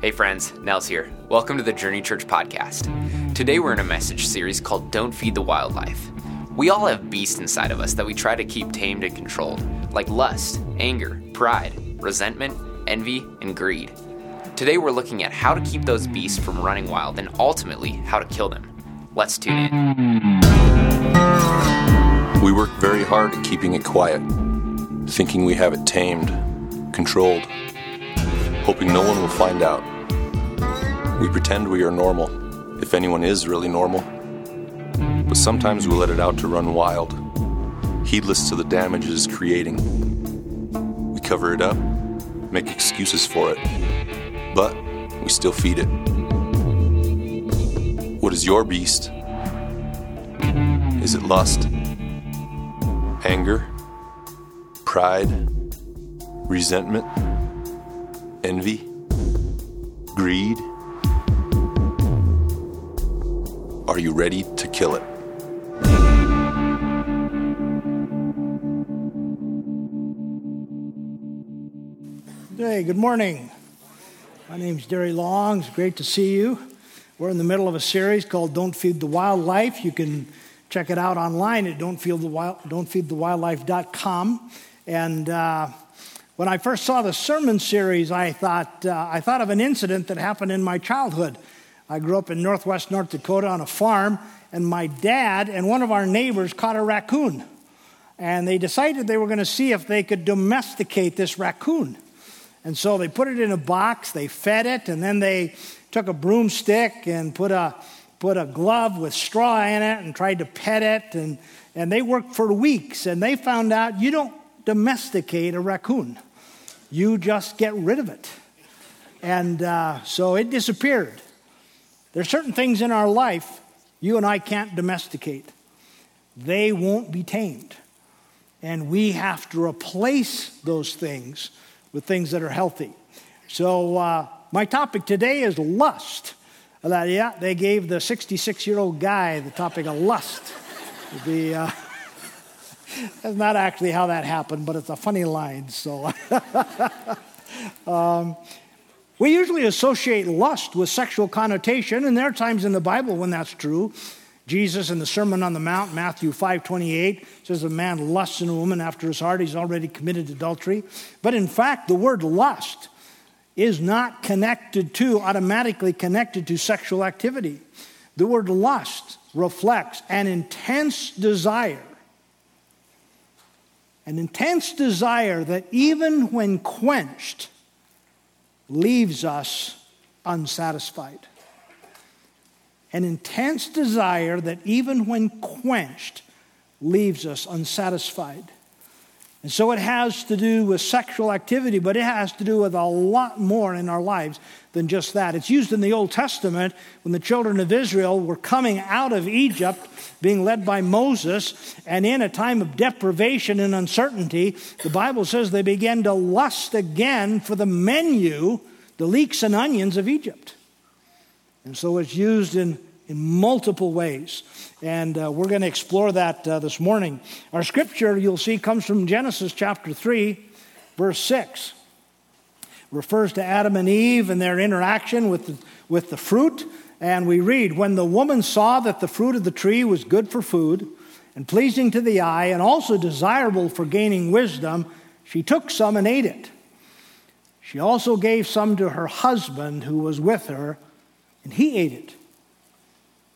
Hey friends, Nels here. Welcome to the Journey Church podcast. Today we're in a message series called Don't Feed the Wildlife. We all have beasts inside of us that we try to keep tamed and controlled, like lust, anger, pride, resentment, envy, and greed. Today we're looking at how to keep those beasts from running wild and ultimately how to kill them. Let's tune in. We work very hard at keeping it quiet, thinking we have it tamed, controlled, hoping no one will find out. We pretend we are normal, if anyone is really normal. But sometimes we let it out to run wild, heedless to the damage it is creating. We cover it up, make excuses for it, but we still feed it. What is your beast? Is it lust? Anger? Pride? Resentment? Envy? Greed? Are you ready to kill it? Hey, good morning. My name's Derry Long. It's great to see you. We're in the middle of a series called Don't Feed the Wildlife. You can check it out online at don'tfeedthewildlife.com. And uh, when I first saw the sermon series, I thought, uh, I thought of an incident that happened in my childhood. I grew up in northwest North Dakota on a farm, and my dad and one of our neighbors caught a raccoon. And they decided they were going to see if they could domesticate this raccoon. And so they put it in a box, they fed it, and then they took a broomstick and put a, put a glove with straw in it and tried to pet it. And, and they worked for weeks, and they found out you don't domesticate a raccoon, you just get rid of it. And uh, so it disappeared. There's certain things in our life you and I can't domesticate, they won't be tamed. And we have to replace those things with things that are healthy. So, uh, my topic today is lust. Yeah, they gave the 66 year old guy the topic of lust. the, uh, that's not actually how that happened, but it's a funny line. So, um, we usually associate lust with sexual connotation, and there are times in the Bible when that's true. Jesus in the Sermon on the Mount, Matthew 5:28, says a man lusts in a woman after his heart, he's already committed adultery. But in fact, the word lust is not connected to, automatically connected to sexual activity. The word lust reflects an intense desire. An intense desire that even when quenched leaves us unsatisfied an intense desire that, even when quenched, leaves us unsatisfied. And so it has to do with sexual activity, but it has to do with a lot more in our lives than just that. It's used in the Old Testament when the children of Israel were coming out of Egypt, being led by Moses, and in a time of deprivation and uncertainty, the Bible says they began to lust again for the menu, the leeks and onions of Egypt. And so it's used in, in multiple ways. And uh, we're going to explore that uh, this morning. Our scripture, you'll see, comes from Genesis chapter 3, verse 6. refers to Adam and Eve and their interaction with the, with the fruit. And we read, When the woman saw that the fruit of the tree was good for food and pleasing to the eye and also desirable for gaining wisdom, she took some and ate it. She also gave some to her husband who was with her and he ate it.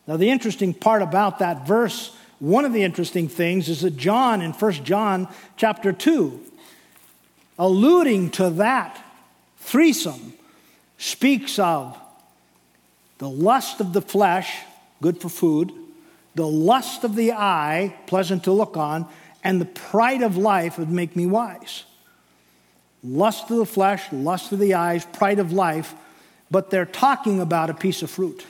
Now, the interesting part about that verse, one of the interesting things is that John in 1 John chapter 2, alluding to that threesome, speaks of the lust of the flesh, good for food, the lust of the eye, pleasant to look on, and the pride of life would make me wise. Lust of the flesh, lust of the eyes, pride of life but they're talking about a piece of fruit.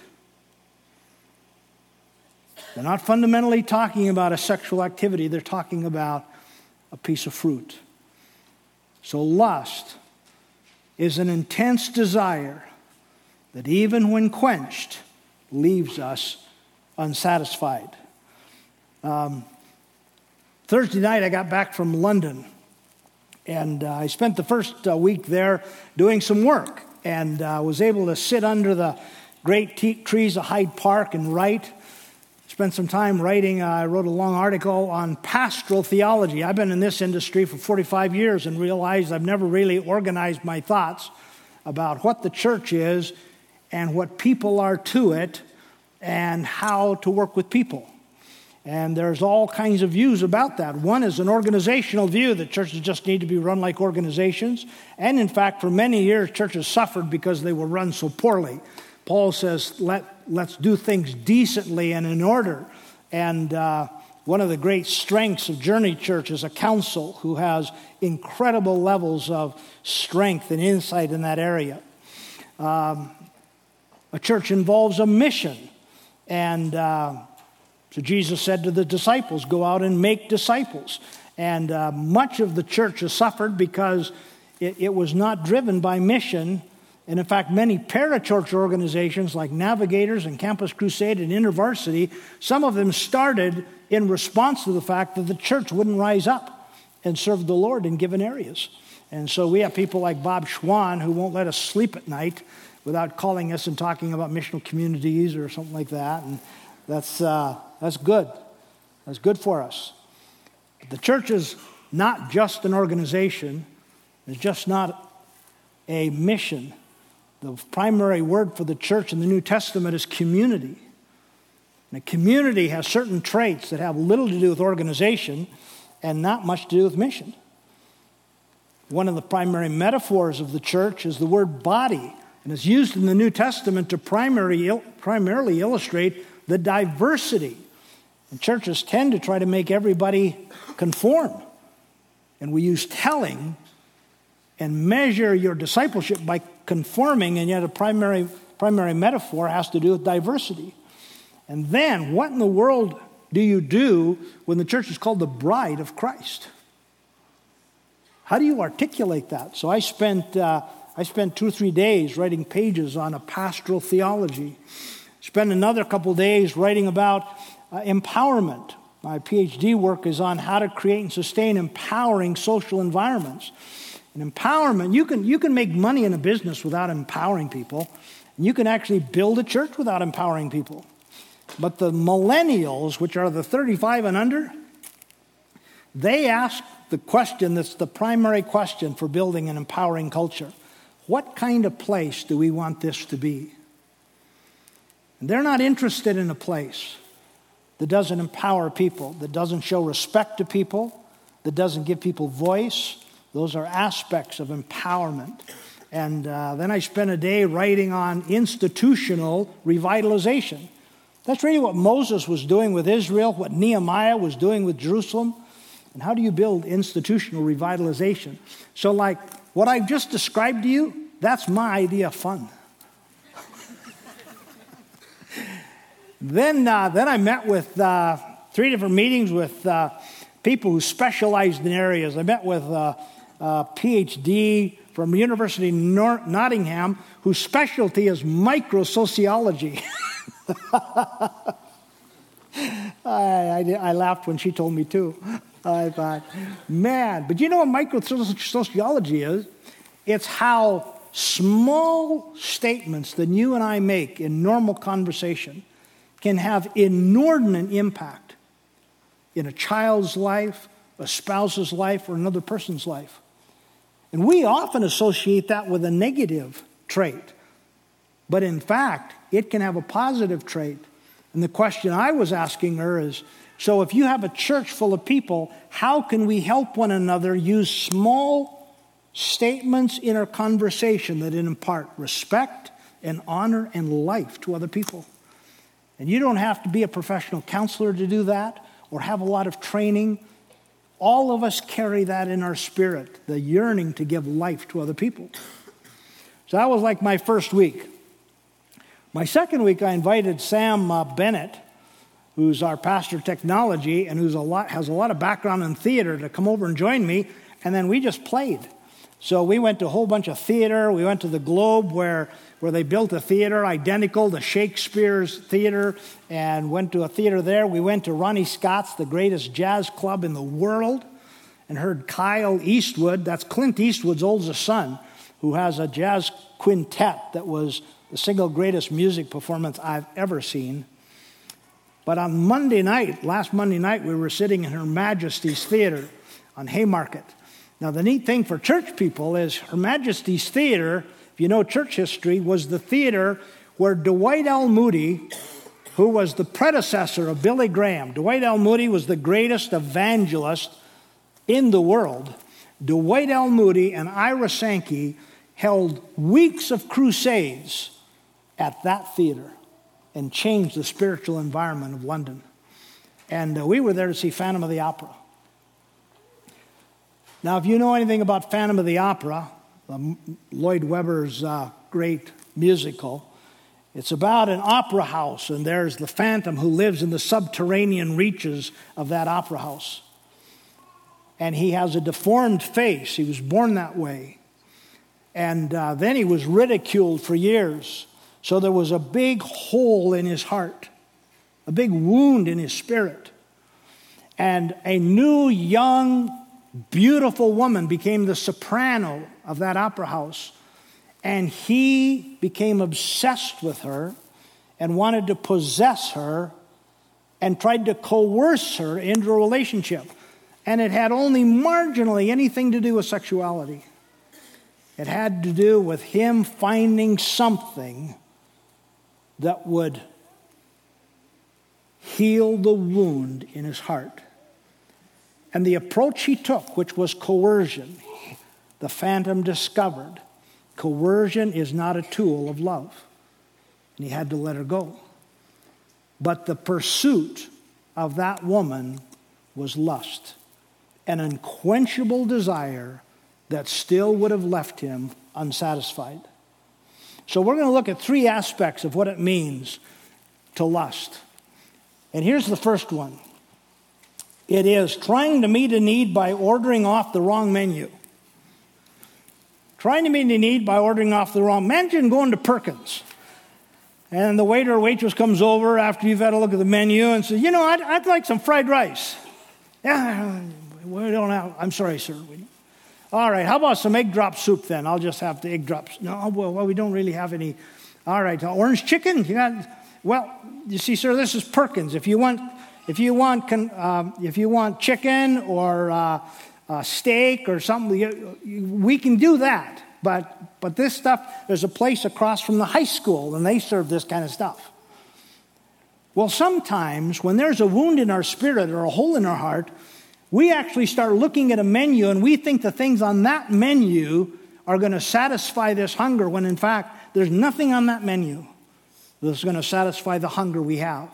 They're not fundamentally talking about a sexual activity, they're talking about a piece of fruit. So, lust is an intense desire that, even when quenched, leaves us unsatisfied. Um, Thursday night, I got back from London, and uh, I spent the first uh, week there doing some work and uh, was able to sit under the great t- trees of Hyde Park and write. Spent some time writing. Uh, I wrote a long article on pastoral theology. I've been in this industry for 45 years and realized I've never really organized my thoughts about what the church is and what people are to it and how to work with people. And there's all kinds of views about that. One is an organizational view that churches just need to be run like organizations. And in fact, for many years, churches suffered because they were run so poorly. Paul says, Let, let's do things decently and in order. And uh, one of the great strengths of Journey Church is a council who has incredible levels of strength and insight in that area. Um, a church involves a mission. And uh, so Jesus said to the disciples, Go out and make disciples. And uh, much of the church has suffered because it, it, was not driven by mission. And in fact, many parachurch organizations like Navigators and Campus Crusade and InterVarsity, some of them started in response to the fact that the church wouldn't rise up and serve the Lord in given areas. And so we have people like Bob Schwan who won't let us sleep at night without calling us and talking about missional communities or something like that. And that's, uh, that's good. That's good for us. But the church is not just an organization, it's just not a mission. The primary word for the church in the New Testament is community. And a community has certain traits that have little to do with organization and not much to do with mission. One of the primary metaphors of the church is the word body, and it's used in the New Testament to primary, primarily illustrate the diversity. And churches tend to try to make everybody conform. And we use telling and measure your discipleship by conforming, and yet a primary, primary metaphor has to do with diversity. And then, what in the world do you do when the church is called the bride of Christ? How do you articulate that? So I spent, uh, I spent two or three days writing pages on a pastoral theology. Spent another couple days writing about uh, empowerment. My PhD work is on how to create and sustain empowering social environments. And empowerment, you can, you can make money in a business without empowering people. And you can actually build a church without empowering people. But the millennials, which are the 35 and under, they ask the question that's the primary question for building an empowering culture What kind of place do we want this to be? And they're not interested in a place that doesn't empower people, that doesn't show respect to people, that doesn't give people voice. Those are aspects of empowerment. And uh, then I spent a day writing on institutional revitalization. That's really what Moses was doing with Israel, what Nehemiah was doing with Jerusalem. And how do you build institutional revitalization? So, like what I've just described to you, that's my idea of fun. Then, uh, then I met with uh, three different meetings with uh, people who specialized in areas. I met with Uh, a PhD from University Nor- Nottingham whose specialty is microsociology. I, I, I, laughed when she told me too. I thought, man, but you know what microsociology is? It's how small statements that you and I make in normal conversation can have inordinate impact in a child's life, a spouse's life, or another person's life. And we often associate that with a negative trait. But in fact, it can have a positive trait. And the question I was asking her is so if you have a church full of people, how can we help one another use small statements in our conversation that impart respect and honor and life to other people? And you don't have to be a professional counselor to do that or have a lot of training. All of us carry that in our spirit, the yearning to give life to other people. So that was like my first week. My second week, I invited Sam uh, Bennett, who's our pastor of technology and who's a lot, has a lot of background in theater, to come over and join me. And then we just played. So we went to a whole bunch of theater. We went to the Globe where where they built a theater identical to Shakespeare's theater and went to a theater there. We went to Ronnie Scott's, the greatest jazz club in the world, and heard Kyle Eastwood, that's Clint Eastwood's oldest son, who has a jazz quintet that was the single greatest music performance I've ever seen. But on Monday night, last Monday night, we were sitting in Her Majesty's Theater on Haymarket. Now, the neat thing for church people is Her Majesty's Theater, if you know church history, was the theater where Dwight L. Moody, who was the predecessor of Billy Graham, Dwight L. Moody was the greatest evangelist in the world. Dwight L. Moody and Ira Sankey held weeks of crusades at that theater and changed the spiritual environment of London. And uh, we were there to see Phantom of the Opera. Now, if you know anything about Phantom of the Opera, Lloyd Webber's uh, great musical, it's about an opera house, and there's the phantom who lives in the subterranean reaches of that opera house. And he has a deformed face. He was born that way. And uh, then he was ridiculed for years. So there was a big hole in his heart, a big wound in his spirit. And a new, young, beautiful woman became the soprano of that opera house. And he became obsessed with her and wanted to possess her and tried to coerce her into a relationship. And it had only marginally anything to do with sexuality. It had to do with him finding something that would heal the wound in his heart. And the approach he took, which was coercion, the phantom discovered coercion is not a tool of love. And he had to let her go. But the pursuit of that woman was lust, an unquenchable desire that still would have left him unsatisfied. So, we're going to look at three aspects of what it means to lust. And here's the first one it is trying to meet a need by ordering off the wrong menu. Trying to meet a need by ordering off the wrong. Imagine going to Perkins and the waiter or waitress comes over after you've had a look at the menu and says, You know, I'd, I'd like some fried rice. Yeah, we don't have, I'm sorry, sir. We, all right, how about some egg drop soup then? I'll just have the egg drops. No, well, well we don't really have any. All right, orange chicken? You got, well, you see, sir, this is Perkins. If you want, if you want, uh, if you want chicken or uh, uh, steak or something, we can do that. But, but this stuff, there's a place across from the high school and they serve this kind of stuff. Well, sometimes when there's a wound in our spirit or a hole in our heart, we actually start looking at a menu and we think the things on that menu are going to satisfy this hunger when in fact there's nothing on that menu that's going to satisfy the hunger we have.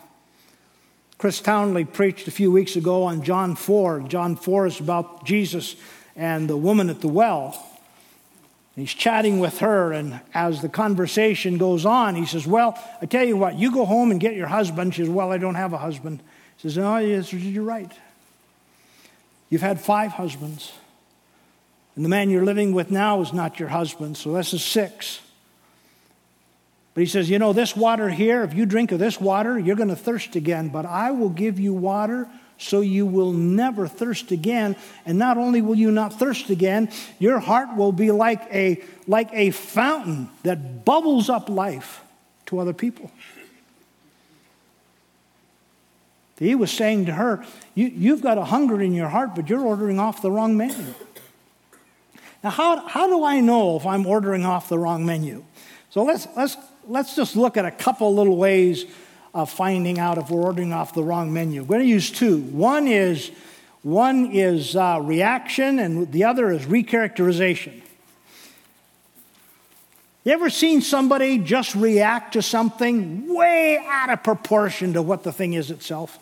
Chris Townley preached a few weeks ago on John 4. John 4 is about Jesus and the woman at the well. He's chatting with her, and as the conversation goes on, he says, Well, I tell you what, you go home and get your husband. She says, Well, I don't have a husband. He says, No, yes, you're right. You've had five husbands. And the man you're living with now is not your husband, so this is six. But he says, You know, this water here, if you drink of this water, you're going to thirst again. But I will give you water so you will never thirst again. And not only will you not thirst again, your heart will be like a, like a fountain that bubbles up life to other people. He was saying to her, you, You've got a hunger in your heart, but you're ordering off the wrong menu. Now, how, how do I know if I'm ordering off the wrong menu? So let's, let's, let's just look at a couple little ways of finding out if we're ordering off the wrong menu. We're going to use two. One is, one is uh, reaction, and the other is recharacterization. You ever seen somebody just react to something way out of proportion to what the thing is itself?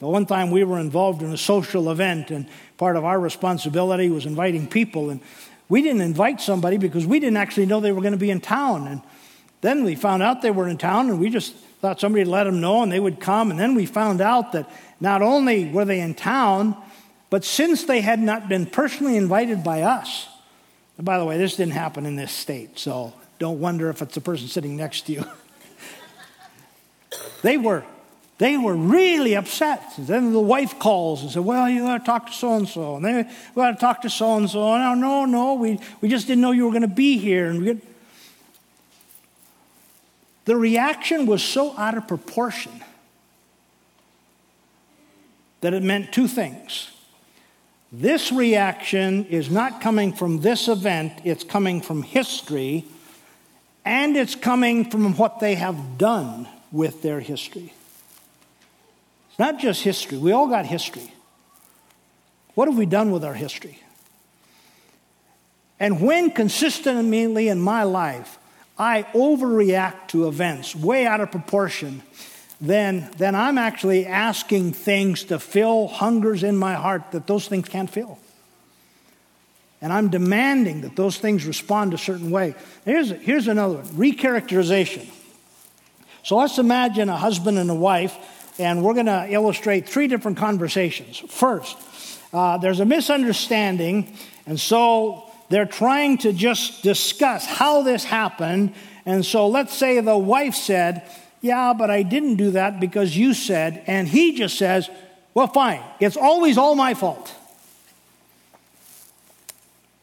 The one time we were involved in a social event, and part of our responsibility was inviting people. And we didn't invite somebody because we didn't actually know they were going to be in town. And then we found out they were in town, and we just thought somebody let them know and they would come. And then we found out that not only were they in town, but since they had not been personally invited by us, and by the way, this didn't happen in this state, so don't wonder if it's the person sitting next to you. they were They were really upset. Then the wife calls and said, Well, you got to talk to so and so. And then we got to talk to so and so. No, no, no. We, we just didn't know you were going to be here. And we the reaction was so out of proportion that it meant two things. This reaction is not coming from this event, it's coming from history, and it's coming from what they have done with their history. Not just history, we all got history. What have we done with our history? And when consistently in my life I overreact to events way out of proportion, then, then I'm actually asking things to fill hungers in my heart that those things can't fill. And I'm demanding that those things respond a certain way. Here's, here's another one recharacterization. So let's imagine a husband and a wife and we're going to illustrate three different conversations. First, uh, there's a misunderstanding, and so they're trying to just discuss how this happened. And so let's say the wife said, Yeah, but I didn't do that because you said, and he just says, Well, fine, it's always all my fault.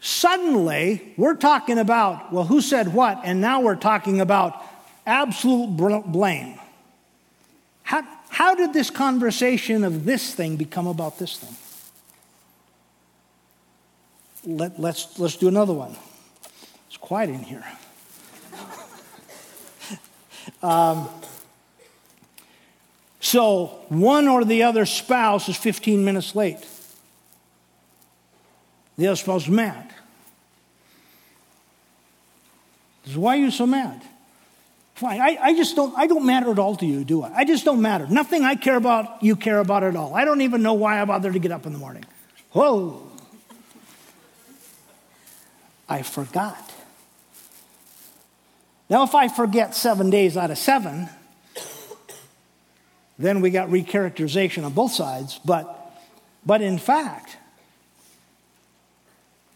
Suddenly, we're talking about, well, who said what? And now we're talking about absolute blame. How, how did this conversation of this thing become about this thing? Let, let's, let's do another one. It's quiet in here. um, so, one or the other spouse is 15 minutes late. The other spouse is mad. Is Why are you so mad? Fine. I, I just don't, I don't matter at all to you, do I? I just don't matter. Nothing I care about, you care about at all. I don't even know why I bother to get up in the morning. Whoa. I forgot. Now, if I forget seven days out of seven, then we got recharacterization on both sides. But, but in fact,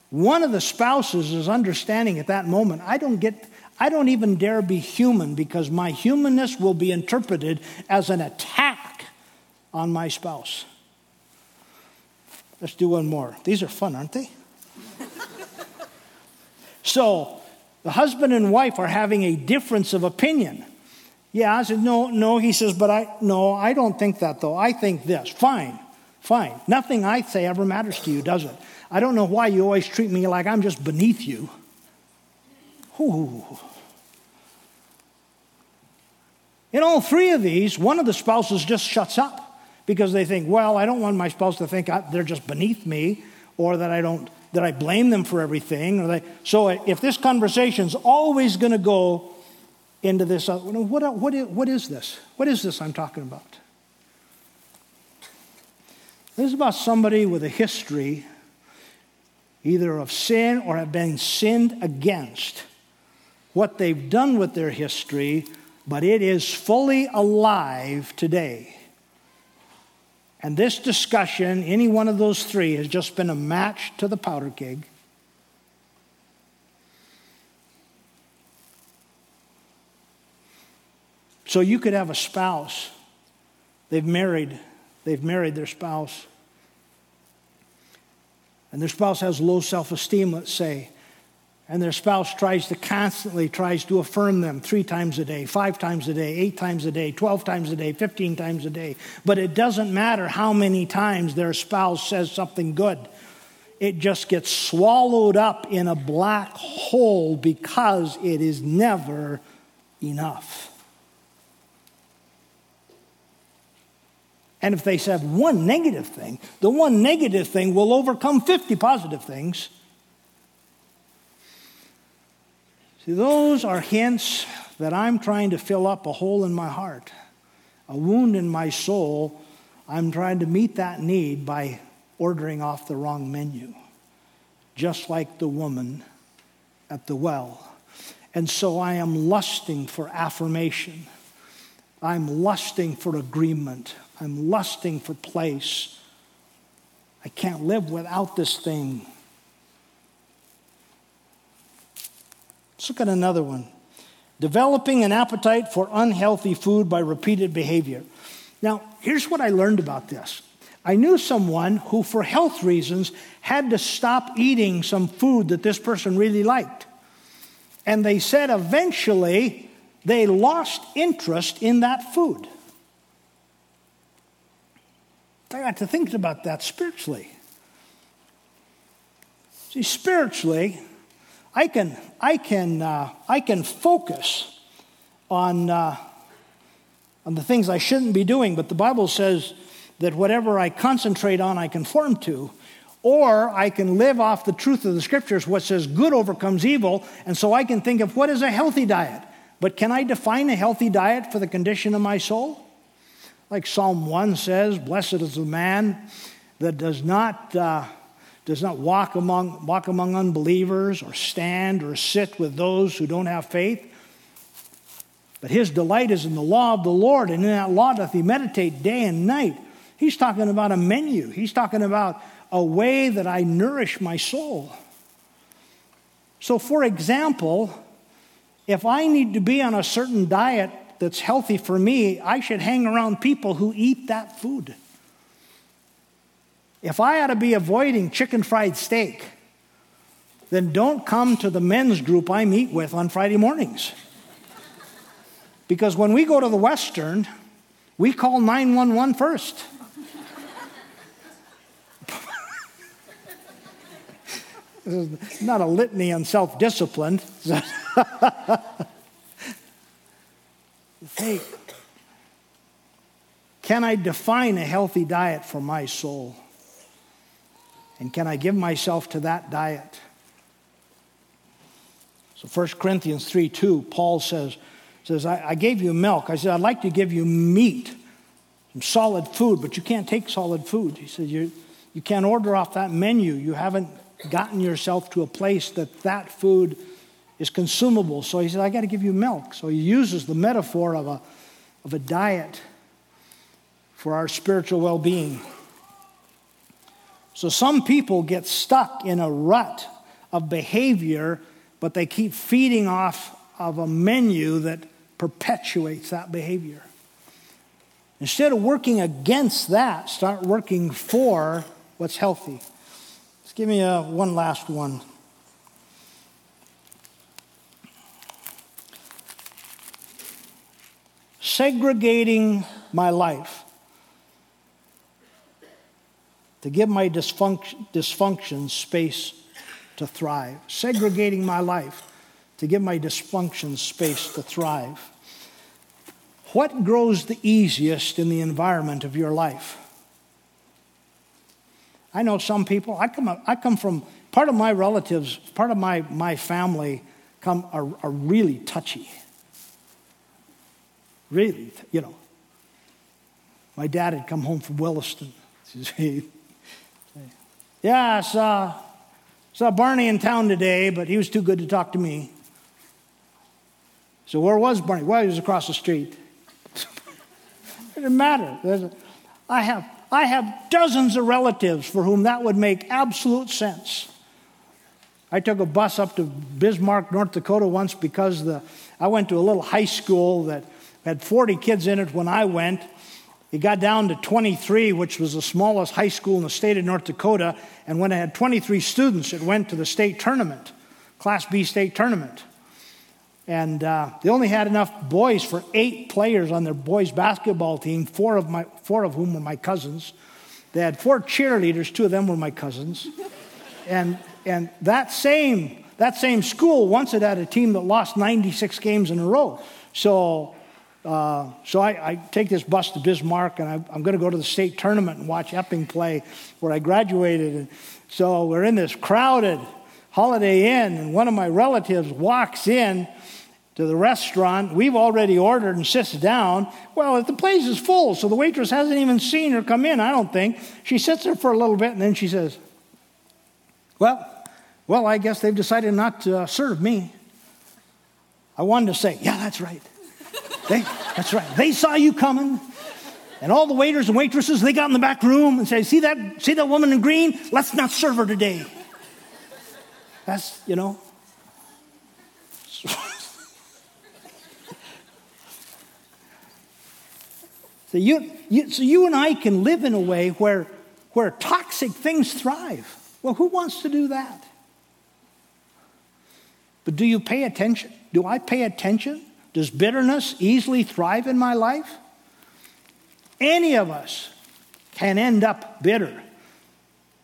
one of the spouses is understanding at that moment, I don't get, I don't even dare be human because my humanness will be interpreted as an attack on my spouse. Let's do one more. These are fun, aren't they? so, the husband and wife are having a difference of opinion. Yeah, I said, no, no. He says, but I, no, I don't think that though. I think this. Fine, fine. Nothing I say ever matters to you, does it? I don't know why you always treat me like I'm just beneath you. In all three of these, one of the spouses just shuts up because they think, well, I don't want my spouse to think they're just beneath me or that I don't that I blame them for everything. Or they, so if this conversation is always going to go into this, uh, what, what, what is this? What is this I'm talking about? This is about somebody with a history either of sin or have been sinned against what they've done with their history, but it is fully alive today. And this discussion, any one of those three, has just been a match to the powder keg. So you could have a spouse, they've married, they've married their spouse, and their spouse has low self esteem, let's say, and their spouse tries to constantly tries to affirm them three times a day five times a day eight times a day 12 times a day 15 times a day. But it doesn't matter how many times their spouse says something good. It just gets swallowed up in a black hole because it is never enough. And if they said one negative thing the one negative thing will overcome 50 positive things See, those are hints that I'm trying to fill up a hole in my heart, a wound in my soul. I'm trying to meet that need by ordering off the wrong menu, just like the woman at the well. And so I am lusting for affirmation. I'm lusting for agreement. I'm lusting for place. I can't live without this thing. Let's look at another one. Developing an appetite for unhealthy food by repeated behavior. Now, here's what I learned about this. I knew someone who, for health reasons, had to stop eating some food that this person really liked. And they said eventually they lost interest in that food. I got to thinking about that spiritually. See, spiritually, I can, I can, uh, I can focus on, uh, on the things I shouldn't be doing, but the Bible says that whatever I concentrate on, I conform to. Or I can live off the truth of the scriptures, what says good overcomes evil, and so I can think of what is a healthy diet. But can I define a healthy diet for the condition of my soul? Like Psalm 1 says, Blessed is the man that does not, uh, does not walk, among, walk among unbelievers or stand or sit with those who don't have faith. But his delight is in the law of the Lord, and in that law doth he meditate day and night. He's talking about a menu, he's talking about a way that I nourish my soul. So, for example, if I need to be on a certain diet that's healthy for me, I should hang around people who eat that food. If I ought to be avoiding chicken fried steak, then don't come to the men's group I meet with on Friday mornings. Because when we go to the Western, we call 911 first. this is not a litany on self discipline. hey, can I define a healthy diet for my soul? And can I give myself to that diet? So 1 Corinthians 3 2, Paul says, says I, I gave you milk. I said, I'd like to give you meat, some solid food, but you can't take solid food. He said, you, you can't order off that menu. You haven't gotten yourself to a place that that food is consumable. So he said, I got to give you milk. So he uses the metaphor of a, of a diet for our spiritual well being. So some people get stuck in a rut of behavior, but they keep feeding off of a menu that perpetuates that behavior. Instead of working against that, start working for what's healthy. Let's give me a, one last one. Segregating my life to give my dysfunction, dysfunction space to thrive, segregating my life to give my dysfunction space to thrive. What grows the easiest in the environment of your life? I know some people, I come, I come from, part of my relatives, part of my, my family come, are, are really touchy. Really, you know. My dad had come home from Williston. Yeah, I saw, saw Barney in town today, but he was too good to talk to me. So where was Barney? Well, he was across the street. it didn't matter. I have, I have dozens of relatives for whom that would make absolute sense. I took a bus up to Bismarck, North Dakota once because the, I went to a little high school that had 40 kids in it when I went, it got down to 23, which was the smallest high school in the state of North Dakota. And when it had 23 students, it went to the state tournament, Class B state tournament. And uh, they only had enough boys for eight players on their boys' basketball team, four of, my, four of whom were my cousins. They had four cheerleaders, two of them were my cousins. And, and that, same, that same school once had had a team that lost 96 games in a row. So uh, so I, I, take this bus to Bismarck, and I, am going to go to the state tournament and watch Epping play, where I graduated. And so we're in this crowded Holiday Inn, and one of my relatives walks in to the restaurant. We've already ordered and sits down. Well, the place is full, so the waitress hasn't even seen her come in. I don't think she sits there for a little bit, and then she says, "Well, well, I guess they've decided not to uh, serve me." I wanted to say, "Yeah, that's right." They, that's right. They saw you coming. And all the waiters and waitresses, they got in the back room and say, see that, see that woman in green? Let's not serve her today. That's, you know. so you, you, so you and I can live in a way where, where toxic things thrive. Well, who wants to do that? But do you pay attention? Do I pay attention? Does bitterness easily thrive in my life? Any of us can end up bitter.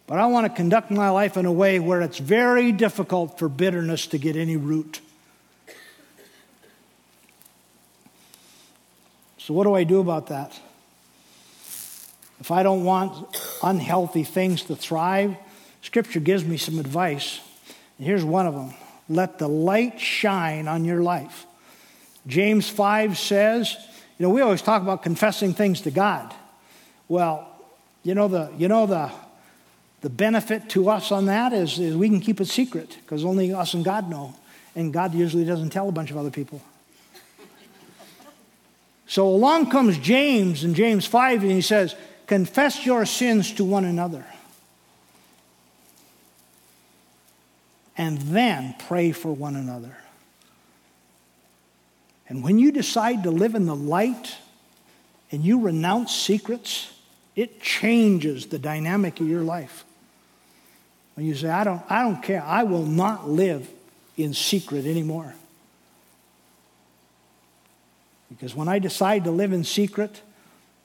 But I want to conduct my life in a way where it's very difficult for bitterness to get any root. So, what do I do about that? If I don't want unhealthy things to thrive, Scripture gives me some advice. And here's one of them let the light shine on your life. James 5 says, you know, we always talk about confessing things to God. Well, you know the, you know the, the benefit to us on that is, is we can keep it secret because only us and God know. And God usually doesn't tell a bunch of other people. So along comes James in James 5 and he says, Confess your sins to one another. And then pray for one another. And when you decide to live in the light and you renounce secrets, it changes the dynamic of your life. When you say, I don't, I don't care, I will not live in secret anymore. Because when I decide to live in secret,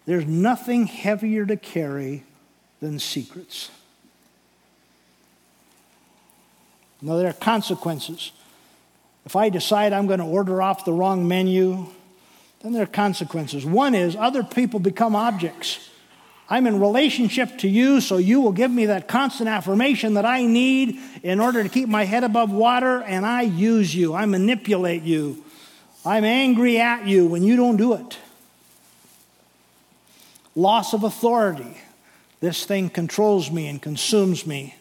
there's nothing heavier to carry than secrets. Now, there are consequences. If I decide I'm going to order off the wrong menu, then there are consequences. One is other people become objects. I'm in relationship to you, so you will give me that constant affirmation that I need in order to keep my head above water, and I use you. I manipulate you. I'm angry at you when you don't do it. Loss of authority. This thing controls me and consumes me.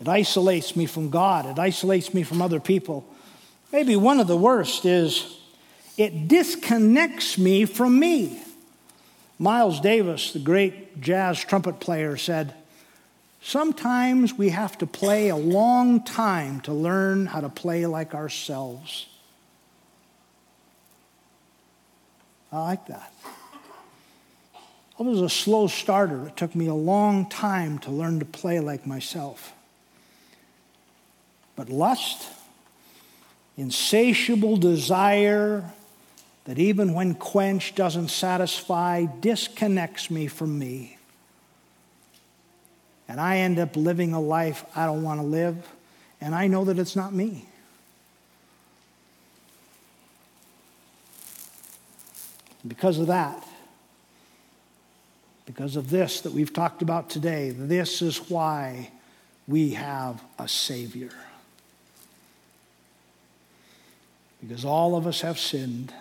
It isolates me from God, it isolates me from other people. Maybe one of the worst is it disconnects me from me. Miles Davis, the great jazz trumpet player, said, Sometimes we have to play a long time to learn how to play like ourselves. I like that. I was a slow starter. It took me a long time to learn to play like myself. But lust, insatiable desire that even when quenched doesn't satisfy, disconnects me from me and I end up living a life I don't want to live, and I know that it's not me. Because of that, because of this that we've talked about today, this is why we have a Savior. Because all of us have sinned,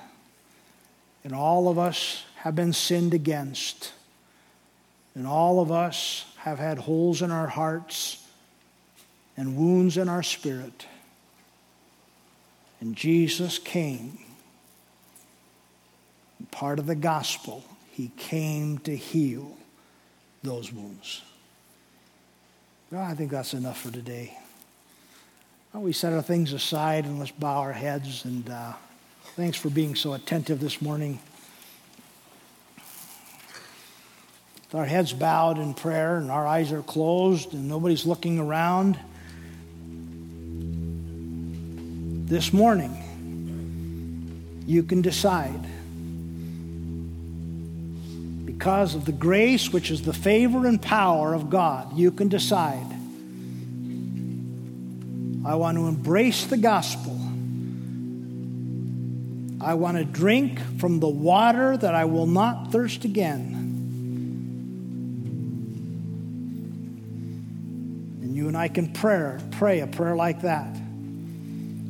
and all of us have been sinned against, and all of us have had holes in our hearts and wounds in our spirit. And Jesus came. Part of the gospel, he came to heal those wounds. Well, I think that's enough for today. Well, we set our things aside and let's bow our heads. And uh, thanks for being so attentive this morning. with our heads bowed in prayer and our eyes are closed and nobody's looking around, this morning you can decide. Because of the grace, which is the favor and power of God, you can decide. I want to embrace the gospel. I want to drink from the water that I will not thirst again. And you and I can pray, pray a prayer like that.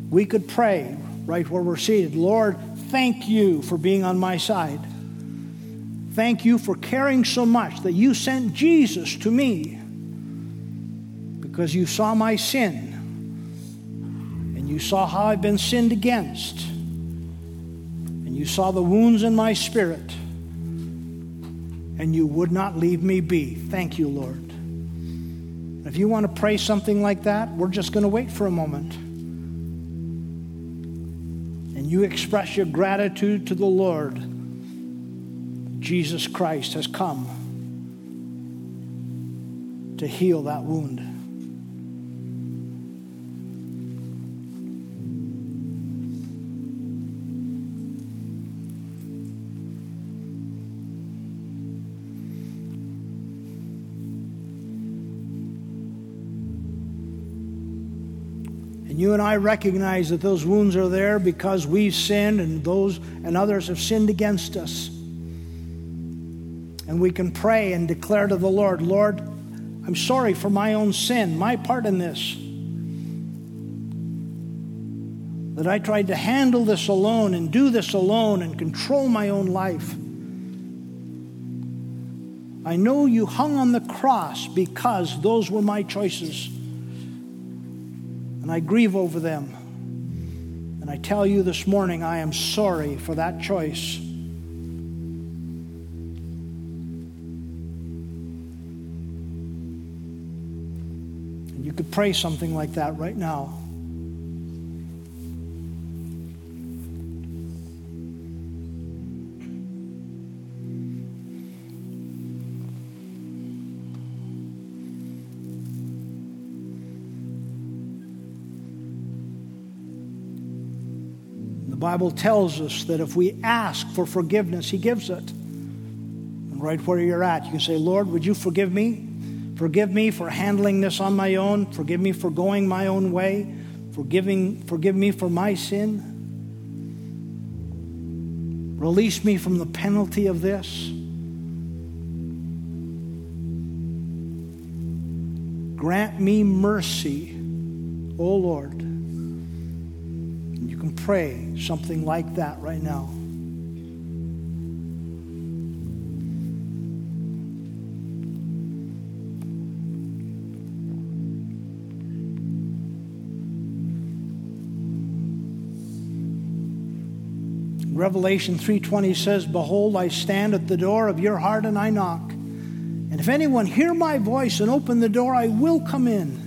We could pray right where we're seated. Lord, thank you for being on my side. Thank you for caring so much that you sent Jesus to me because you saw my sin you saw how I've been sinned against and you saw the wounds in my spirit and you would not leave me be. Thank you, Lord. If you want to pray something like that, we're just going to wait for a moment. And you express your gratitude to the Lord, Jesus Christ has come to heal that wound. And you and I recognize that those wounds are there because we've sinned and those and others have sinned against us. And we can pray and declare to the Lord, Lord, I'm sorry for my own sin, my part in this. That I tried to handle this alone and do this alone and control my own life. I know you hung on the cross because those were my choices I grieve over them. And I tell you this morning, I am sorry for that choice. And you could pray something like that right now. Bible tells us that if we ask for forgiveness, He gives it. And right where you're at, you can say, Lord, would you forgive me? Forgive me for handling this on my own. Forgive me for going my own way. Forgiving, forgive me for my sin. Release me from the penalty of this. Grant me mercy, O Lord pray something like that right now. Revelation 3:20 says, "Behold, I stand at the door of your heart and I knock. And if anyone hear my voice and open the door, I will come in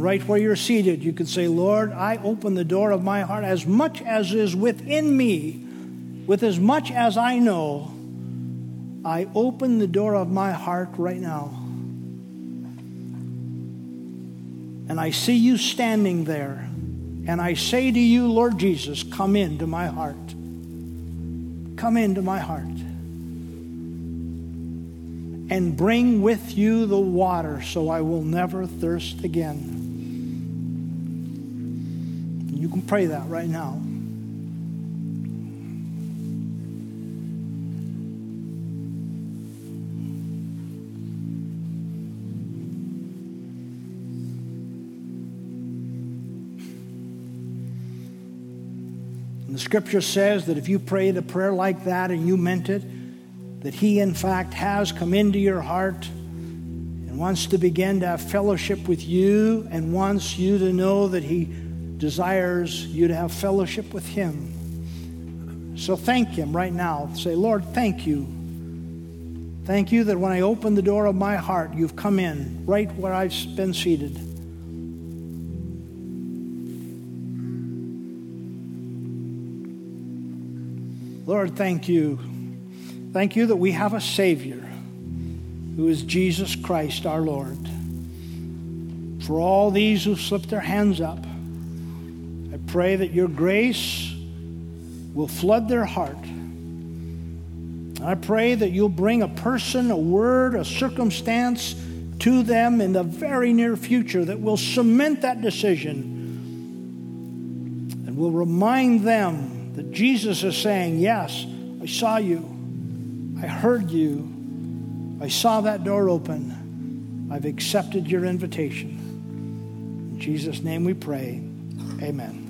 right where you're seated, you could say, Lord, I open the door of my heart as much as is within me, with as much as I know. I open the door of my heart right now. And I see you standing there. And I say to you, Lord Jesus, come into my heart. Come into my heart. And bring with you the water so I will never thirst again. You can pray that right now. And the scripture says that if you prayed a prayer like that and you meant it, that He, in fact, has come into your heart and wants to begin to have fellowship with you and wants you to know that He desires you to have fellowship with Him. So thank Him right now. Say, Lord, thank you. Thank you that when I open the door of my heart, you've come in right where I've been seated. Lord, thank you. Thank you that we have a Savior who is Jesus Christ our Lord. For all these who slipped their hands up, pray that your grace will flood their heart. I pray that you'll bring a person, a word, a circumstance to them in the very near future that will cement that decision and will remind them that Jesus is saying, Yes, I saw you, I heard you, I saw that door open, I've accepted your invitation. In Jesus' name we pray. Amen.